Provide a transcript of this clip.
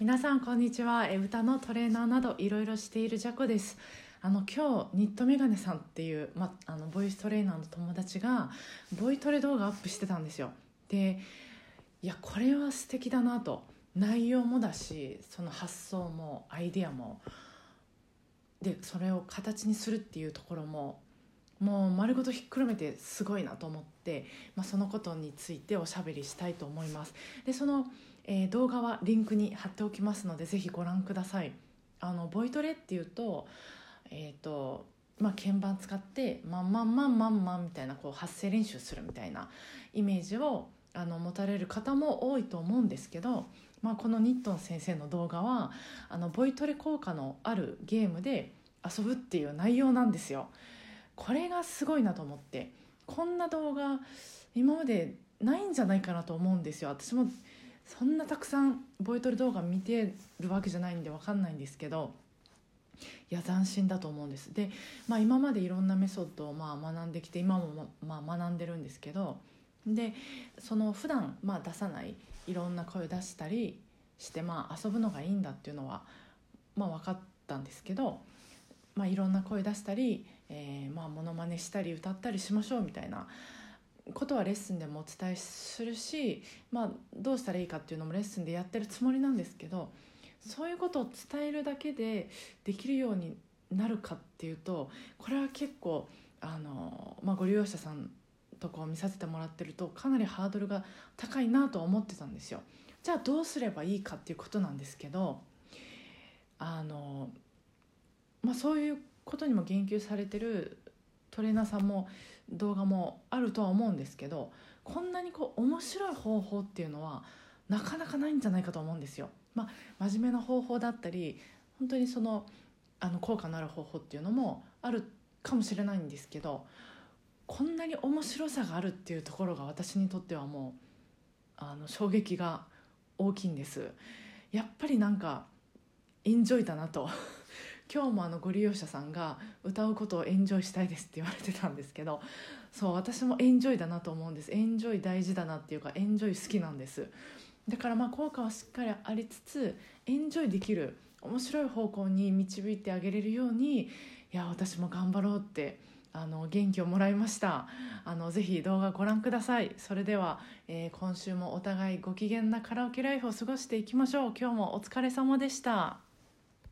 皆さんこんにちは。え歌のトレーナーなどいろいろしているジャコです。あの今日ニットメガネさんっていう、ま、あのボイストレーナーの友達がボイトレ動画アップしてたんですよ。でいやこれは素敵だなと。内容もだしその発想もアイデアも。でそれを形にするっていうところももう丸ごとひっくるめてすごいなと思って、まあ、そのことについておしゃべりしたいと思いますでその、えー、動画はリンクに貼っておきますのでぜひご覧くださいあのボイトレっていうとえっ、ー、とまあ、鍵盤使って「まんまんまんまんまん」みたいなこう発声練習するみたいなイメージをあの持たれる方も多いと思うんですけど、まあ、このニットン先生の動画はあのボイトレ効果のあるゲームで遊ぶっていう内容なんですよ。これがすごいなと思ってこんな動画今までないんじゃないかなと思うんですよ。私もそんなたくさんボイトレ動画見てるわけじゃないんで分かんないんですけどいや斬新だと思うんです。で、まあ、今までいろんなメソッドをまあ学んできて今もまあ学んでるんですけどでその普段まあ出さないいろんな声を出したりしてまあ遊ぶのがいいんだっていうのはまあ分かったんですけど、まあ、いろんな声出したりえー、まあモノマネしたり歌ったりしましょうみたいなことはレッスンでもお伝えするし、まあ、どうしたらいいかっていうのもレッスンでやってるつもりなんですけどそういうことを伝えるだけでできるようになるかっていうとこれは結構あの、まあ、ご利用者さんとこを見させてもらってるとかなりハードルが高いなと思ってたんですよ。じゃあどうすればいいかっていうことなんですけどあの、まあ、そういうことにも言及されてるトレーナーさんも動画もあるとは思うんですけどこんなにこう面白い方法っていうのはなかなかないんじゃないかと思うんですよ。まあ、真面目な方法だったり本当にそのあの効果のある方法っていうのもあるかもしれないんですけどこんなに面白さがあるっていうところが私にとってはもうあの衝撃が大きいんです。やっぱりなんかエンジョイだなと今日もあのご利用者さんが歌うことをエンジョイしたいですって言われてたんですけどそう私もエンジョイだなと思うんです。エンジョイ大事だなっていうかエンジョイ好きなんです。だからまあ効果はしっかりありつつエンジョイできる面白い方向に導いてあげれるようにいや私も頑張ろうってあの元気をもらいました。あのぜひ動画ご覧ください。それでは、えー、今週もお互いご機嫌なカラオケライフを過ごしていきましょう。今日もお疲れ様でした。